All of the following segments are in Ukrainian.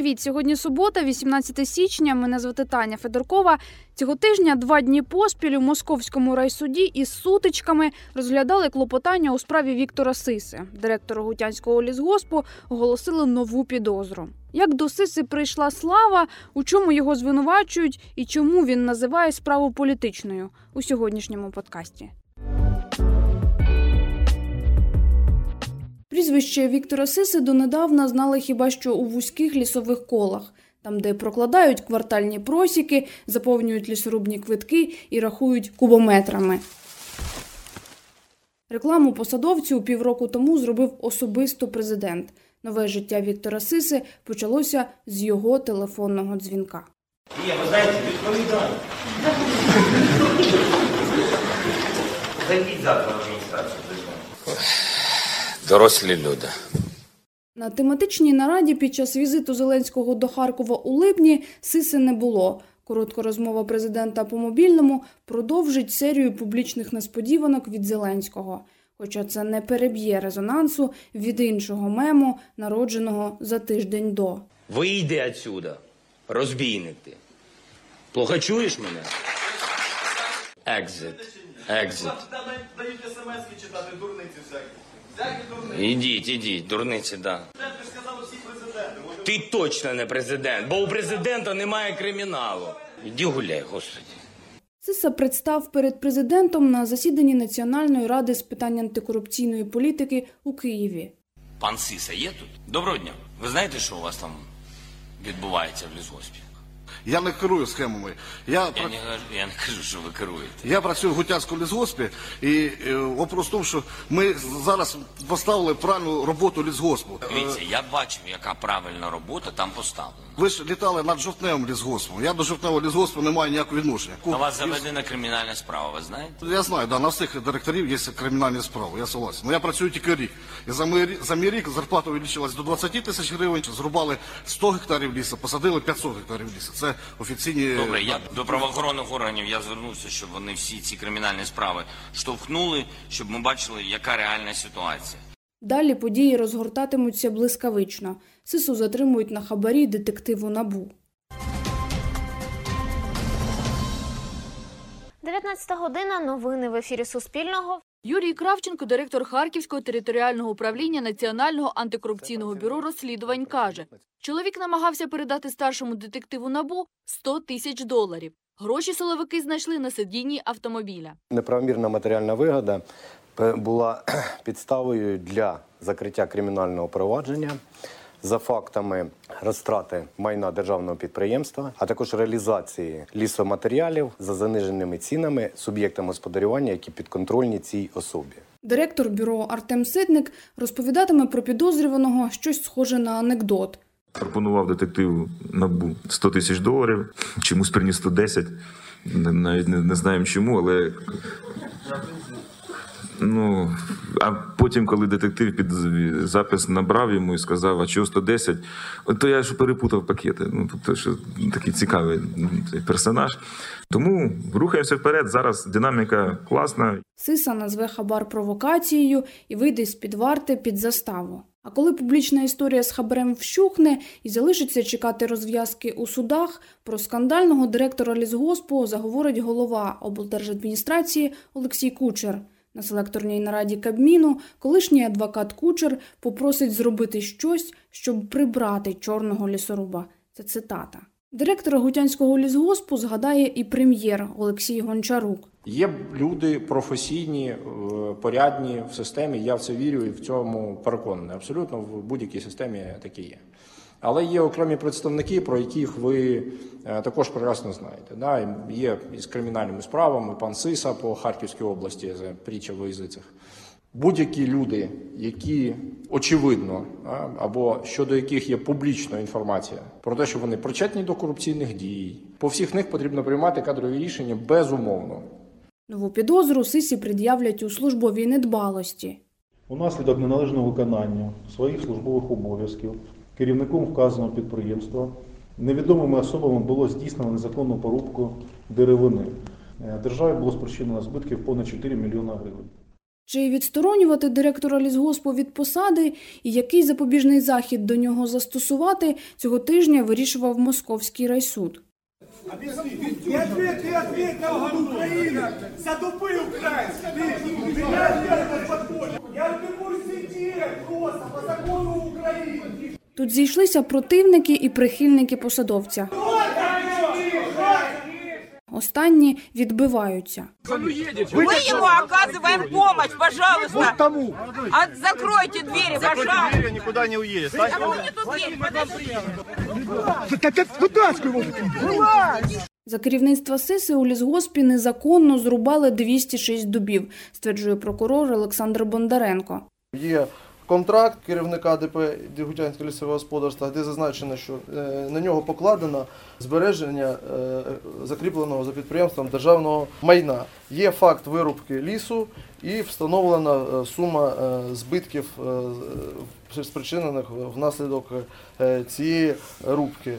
Привіт! Сьогодні субота, 18 січня. Мене звати Таня Федоркова. Цього тижня два дні поспіль у московському райсуді із сутичками розглядали клопотання у справі Віктора Сиси. Директора Гутянського лісгоспу оголосили нову підозру. Як до Сиси прийшла слава, у чому його звинувачують і чому він називає справу політичною у сьогоднішньому подкасті. Прізвище Віктора Сиси донедавна знали хіба що у вузьких лісових колах, там, де прокладають квартальні просіки, заповнюють лісорубні квитки і рахують кубометрами. Рекламу посадовцю півроку тому зробив особисто президент. Нове життя Віктора Сиси почалося з його телефонного дзвінка. Ні, ви знаєте, відповідаю. Зайдіть завтра в адміністрацію. Дорослі люди. На тематичній нараді під час візиту Зеленського до Харкова у липні Сиси не було. Коротка розмова президента по мобільному продовжить серію публічних несподіванок від Зеленського. Хоча це не переб'є резонансу від іншого мему, народженого за тиждень до. Вийди отсюда, розбійник ти. Плохо чуєш мене? Екзит. Екзит. Дають смс читати дурниці всякі. Ідіть, ідіть, дурниці, да. Ти точно не президент, бо у президента немає криміналу. Іди гуляй, господи. Сиса представ перед президентом на засіданні Національної ради з питань антикорупційної політики у Києві. Пан Сиса є тут? Доброго дня. Ви знаєте, що у вас там відбувається в лісгоспі? Я не керую схемами. Я, Я пра- не, кажу- я не кажу, що ви керуєте. я працюю в Гутянському лісгоспі, і е, вопрос в тому, що ми зараз поставили правильну роботу лісгоспу. Е, Дивіться, я бачив, яка правильна робота там поставлена. Ви ж літали над жовтневим лісгоспом. Я до жовтневого лісгоспу не маю ніякого відношення. На вас заведена кримінальна справа, ви знаєте? Я знаю, да, на всіх директорів є кримінальні справи, я согласен. Но я працюю тільки рік. І за мій, рі- за мій рік зарплата увеличилась до 20 тисяч гривень, зрубали 100 гектарів лісу, посадили 500 гектарів лісу. Це офіційні... Добре, я до правоохоронних органів я звернувся, щоб вони всі ці кримінальні справи штовхнули, щоб ми бачили, яка реальна ситуація. Далі події розгортатимуться блискавично. Сису затримують на хабарі детективу НАБУ. 19 година. Новини в ефірі Суспільного. Юрій Кравченко, директор Харківського територіального управління Національного антикорупційного бюро розслідувань, каже, чоловік намагався передати старшому детективу НАБУ 100 тисяч доларів. Гроші силовики знайшли на сидінні автомобіля. Неправомірна матеріальна вигода була підставою для закриття кримінального провадження за фактами розтрати майна державного підприємства, а також реалізації лісоматеріалів за заниженими цінами суб'єктам господарювання, які підконтрольні цій особі. Директор бюро Артем Ситник розповідатиме про підозрюваного щось схоже на анекдот. Пропонував детективу набу 100 тисяч доларів, чомусь приніс 110. Н- Навіть не, не знаємо чому, але. Ну, а потім, коли детектив під запис набрав йому і сказав, а чого 110, от то я ж перепутав пакети. Ну, тобто, що такий цікавий ну, цей персонаж. Тому рухаємося вперед. Зараз динаміка класна. Сиса назве хабар провокацією і вийде з-під варти під заставу. А коли публічна історія з хабарем вщухне і залишиться чекати розв'язки у судах, про скандального директора лісгоспу заговорить голова облдержадміністрації Олексій Кучер. На селекторній нараді Кабміну колишній адвокат Кучер попросить зробити щось, щоб прибрати чорного лісоруба. Це цитата. Директора Гутянського лісгоспу згадає і прем'єр Олексій Гончарук. Є люди професійні, е, порядні в системі. Я в це вірю і в цьому переконаний. Абсолютно в будь-якій системі такі є. Але є окремі представники, про яких ви е, також прекрасно знаєте. Да? Є із кримінальними справами пан Сиса по Харківській області за притча в язицях. Будь-які люди, які очевидно або щодо яких є публічна інформація про те, що вони причетні до корупційних дій, по всіх них потрібно приймати кадрові рішення безумовно. Нову підозру Сисі пред'являть у службовій недбалості. Унаслідок неналежного виконання своїх службових обов'язків керівником вказаного підприємства невідомими особами було здійснено незаконну порубку деревини. Е, Державі було спричинено збитків понад 4 мільйона гривень. Чи відсторонювати директора лісгоспу від посади і який запобіжний захід до нього застосувати, цього тижня вирішував Московський райсуд. И ответ, и ответ на Украина! Затупил украинский! Ты, ты я ответ подходит! Я не буду сидеть просто по закону Украины! Тут зійшлися противники і прихильники посадовця. Останні відбиваються. Мы ему оказываем помощь, пожалуйста. кому? А закройте двери, пожалуйста. никуда не уедет. Закройте тут двери, подождите. За керівництва СИСи у лісгоспі незаконно зрубали 206 дубів, стверджує прокурор Олександр Бондаренко. Є контракт керівника ДП Дігутянського лісового господарства, де зазначено, що е, на нього покладено збереження е, закріпленого за підприємством державного майна. Є факт вирубки лісу і встановлена е, сума збитків, спричинених внаслідок цієї рубки.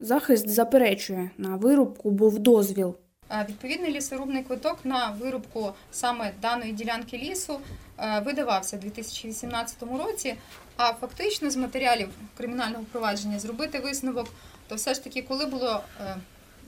Захист заперечує, на вирубку був дозвіл. Е, Відповідний лісорубний квиток на вирубку саме даної ділянки лісу е, видавався у 2018 році. А фактично з матеріалів кримінального провадження зробити висновок, то все ж таки, коли було е,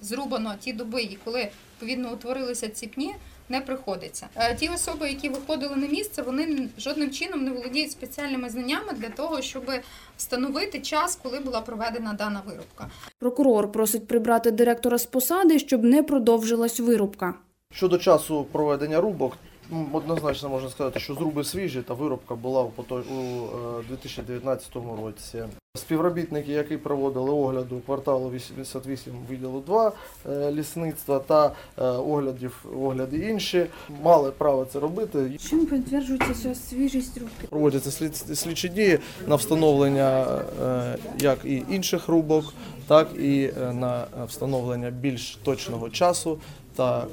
зрубано ті дуби і коли відповідно утворилися ці пні, не приходиться. Е, Ті особи, які виходили на місце, вони жодним чином не володіють спеціальними знаннями для того, щоб встановити час, коли була проведена дана вирубка. Прокурор просить прибрати директора з посади, щоб не продовжилась вирубка. Щодо часу проведення рубок, однозначно можна сказати, що зруби свіжі та вирубка була у пото- у е, 2019 році. Співробітники, які проводили огляду кварталу 88 відділу 2 е, лісництва та е, оглядів огляди інші, мали право це робити. Чим підтверджується свіжість рубки? Проводяться слід- слідчі дії на встановлення е, як і інших рубок, так і е, на встановлення більш точного часу та е,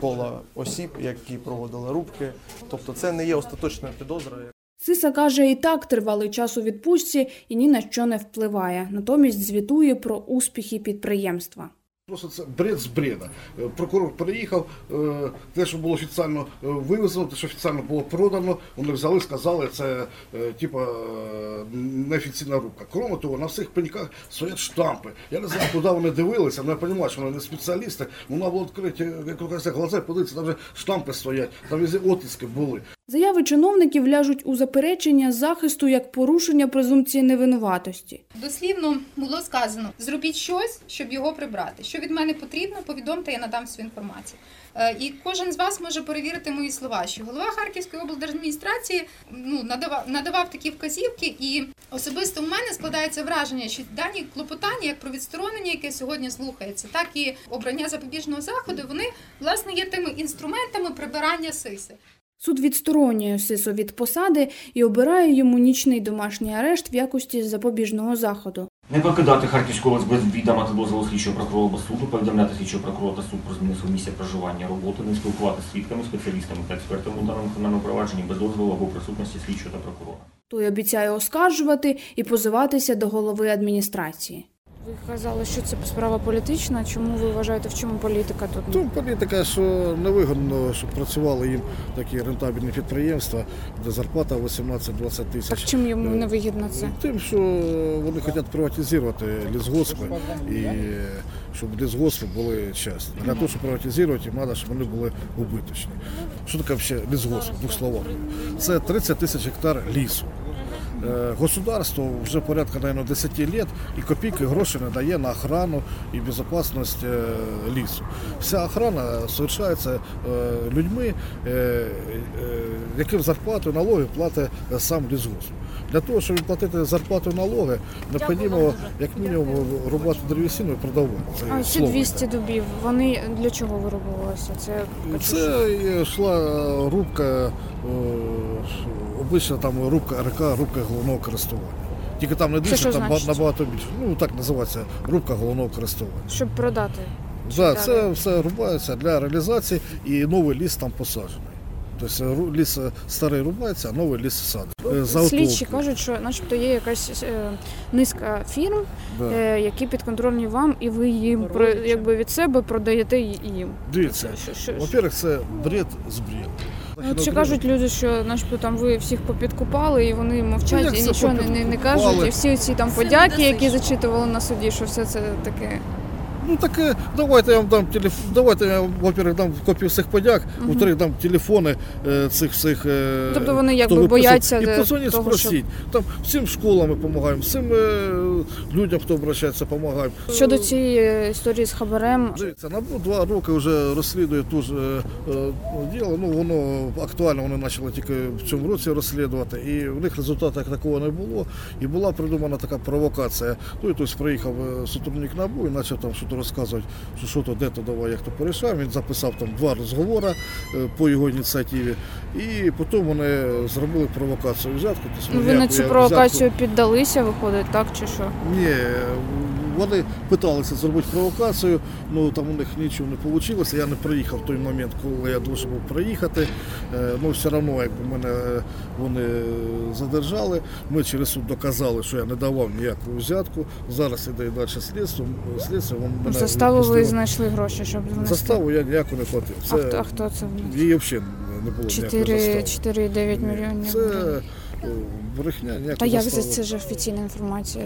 кола осіб, які проводили рубки. Тобто це не є остаточною підозрою. Сиса каже, і так тривалий час у відпустці і ні на що не впливає. Натомість звітує про успіхи підприємства. Просто це бред з бреда. Е, Прокурор переїхав, е, те, що було офіційно е, вивезено, те, що офіційно було продано, вони взяли, сказали, це типа неофіційна рубка. Крім того, на всіх пеньках стоять штампи. Я не знаю, куди вони дивилися, але я розумію, що вони не спеціалісти. Вона була відкриті, як глаза, подивіться, там вже штампи стоять, там везде оттиски були. Заяви чиновників ляжуть у заперечення захисту як порушення презумпції невинуватості. Дослівно було сказано: зробіть щось, щоб його прибрати. Що від мене потрібно, повідомте, я надам всю інформацію. Е, І кожен з вас може перевірити мої слова, що голова Харківської облдержадміністрації ну надавав надавав такі вказівки, і особисто у мене складається враження, що дані клопотання, як про відсторонення, яке сьогодні слухається, так і обрання запобіжного заходу, вони власне є тими інструментами прибирання сиси. Суд відсторонює Сисо від посади і обирає йому нічний домашній арешт в якості запобіжного заходу. Не покидати Харківську область без відома та дозволу слідчого прокурора суду, повідомляти слідчого прокурора та суд про зміну свого місця проживання роботи, не спілкуватися з свідками, спеціалістами та експертами у даному кримінальному провадженні без дозволу або присутності слідчого та прокурора. Той обіцяє оскаржувати і позиватися до голови адміністрації. Ви казали, що це справа політична. Чому ви вважаєте, в чому політика тут? Ну, політика, що невигодно, щоб працювали їм такі рентабельні підприємства, де зарплата 18-20 тисяч. Так чим йому не вигідно це? Тим, що вони хочуть приватизувати лісгоспи і щоб лісгоспи були чесні. Для того, щоб приватизувати, треба, щоб вони були убиточні. Що таке взагалі лісгосп? В двох словах. Це 30 тисяч гектар лісу. Е, Государство вже порядка, наверное, 10 лет і копійки грошей не дає на охрану і безпечність е, лісу. Вся охрана совершається е, людьми, яким зарплату налоги платить сам лісгосп. Для того, щоб платити зарплату налоги, необхідно як мінімум рубати древесину і продавати. Це А ці слово 200 дубів, вони для чого вирубувалися? Це це йшла рубка, о, там рубка РК, рубка головного користування. Тільки там не Це дуже, що там ба- значить? набагато більше. Ну так називається рубка головного користування. щоб продати. Да, це все рубається для реалізації і новий ліс там посаджений. Тобто ру- ліс е, старий рубається, а новий ліс садить. Е, Слідчі кажуть, що начебто є якась е, низка фірм, Да. е, які підконтрольні вам, і ви їм про, якби від себе продаєте й- їм. Дивіться, Що- що- во-первых, це бред з бред. От ще кажуть люди, що начебто там ви всіх попідкупали, і вони мовчать Ну, і нічого не, не, не кажуть. І всі ці там подяки, які зачитували на суді, що все це таке. Ну так е, давайте я вам дам телефон. Давайте я, во-первых, дам копію всіх подяк, Мгм. во-вторых, дам телефони е, цих всіх. е, Тобто вони якби бояться І позвоніть, того, спросіть. Там всім школам ми допомагаємо, всім е, людям, хто обращається, допомагаємо. Щодо цієї е, історії з хабарем, Дивіться, НАБУ два роки вже розслідує ту ж е, е, діло. Ну воно актуально, вони почали тільки в цьому році розслідувати, і в них результату як такого не було. І була придумана така провокація. Ну і тобто приїхав сотрудник НАБУ і почав там щось розказувати, що що то, де то, давай, як то порішаємо. Він записав там два розговори по його ініціативі, і потім вони зробили провокацію взятку. Ну, ви на цю провокацію піддалися, виходить, так чи що? Ні, вони питалися зробити провокацію, ну там у них нічого не вийшло. Я не приїхав в той момент, коли я должен був приїхати. Е, Ну все одно, якби мене е, вони задержали. Ми через суд доказали, що я не давав ніяку взятку. Зараз іде далі слідство. Слідство вони мене заставу ви знайшли гроші, щоб внести? Заставу я ніяку не платив. А хто, а хто це? Її взагалі не було ніякої 4, 4,9 мільйонів. Це е, брехня, ніякої Та як застави. це, це ж офіційна інформація?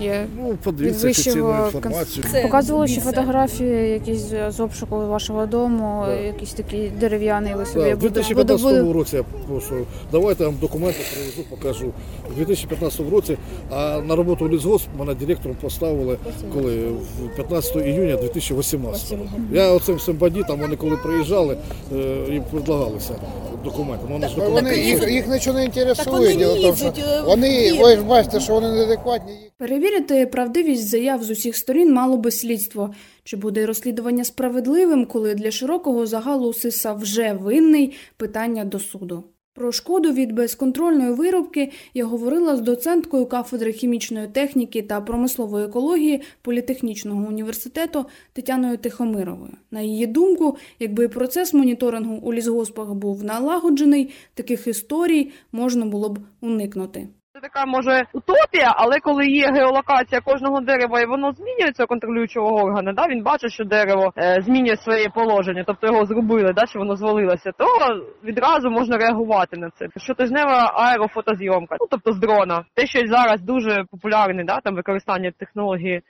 Є Ну, подивіться офіційну інформацію. Показували ще фотографії якісь з обшуку вашого дому, якийсь такий дерев'яний ви собі. Да, в 2015 буду- буду- році я прошу, давайте я вам документи привезу, покажу. У 2015 році, а на роботу в лісгосп мене директором поставили коли в 15 іюня 2018 Я оцим всім бандитам, вони коли приїжджали, е, їм предлагалися документи. Ну, вони ж документи. Вони, їх, їх нічого не інтересує. вони Діло в тому, що їздять, е, вони, ви ж бачите, що вони неадекватні. Перевірити правдивість заяв з усіх сторін мало би слідство. Чи буде розслідування справедливим, коли для широкого загалу Сиса вже винний питання до суду? Про шкоду від безконтрольної виробки я говорила з доценткою кафедри хімічної техніки та промислової екології Політехнічного університету Тетяною Тихомировою. На її думку, якби процес моніторингу у лісгоспах був налагоджений, таких історій можна було б уникнути. Це така може утопія, але коли є геолокація кожного дерева і воно змінюється контролюючого органу, да, він бачить, що дерево е, змінює своє положення, тобто його зробили, да, що воно звалилося, то відразу можна реагувати на це. Щотижнева аерофотозйомка, ну тобто з дрона, те, що зараз дуже популярне, да, там використання технології. е,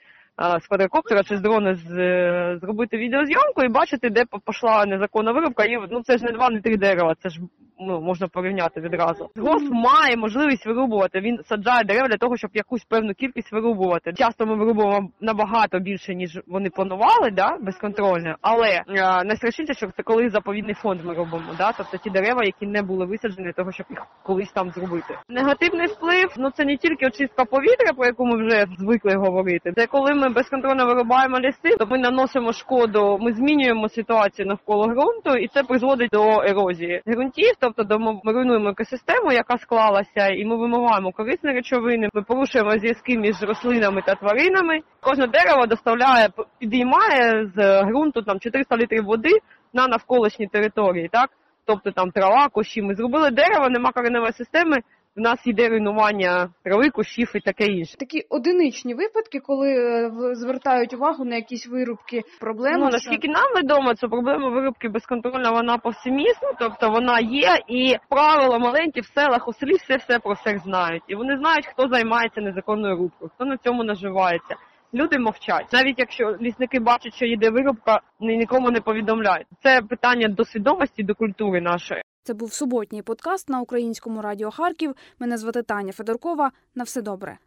З квадрокоптера чи з дрона з, е, зробити відеозйомку і бачити, де по- пішла незаконна виробка. І ну це ж не два, не три дерева, це ж ну можна порівняти відразу. Гос має можливість вирубувати. Він саджає дерева для того, щоб якусь певну кількість вирубувати. Часто ми вирубуємо набагато більше ніж вони планували, да, безконтрольно. Але е, найстрашніше, що це коли заповідний фонд ми робимо, да, тобто ті дерева, які не були висаджені для того, щоб їх колись там зробити. Негативний вплив, ну це не тільки очистка повітря, про яку ми вже звикли говорити. Це коли ми безконтрольно вирубаємо ліси, то ми наносимо шкоду, ми змінюємо ситуацію навколо ґрунту, і це призводить до ерозії ґрунтів, тобто до ми руйнуємо екосистему, яка склалася, і ми вимиваємо корисні речовини. Ми порушуємо зв'язки між рослинами та тваринами. Кожне дерево доставляє підіймає з ґрунту там 400 літрів води на навколишні території, так. Тобто там трава, кущі. Ми зробили дерево, нема кореневої системи. В нас йде руйнування трави, кущів і таке інше. Такі одиничні випадки, коли е, звертають увагу на якісь вирубки. Проблема Ну, наскільки нам відомо, це проблема вирубки безконтрольна, вона повсемісна, тобто вона є, і правила маленькі в селах, у селі все все про всіх знають. І вони знають, хто займається незаконною рубкою, хто на цьому наживається. Люди мовчать. Навіть якщо лісники бачать, що йде вирубка, ні- нікому не повідомляють. Це питання до свідомості, до культури нашої. Це був суботній подкаст на українському радіо Харків. Мене звати Таня Федоркова. На все добре.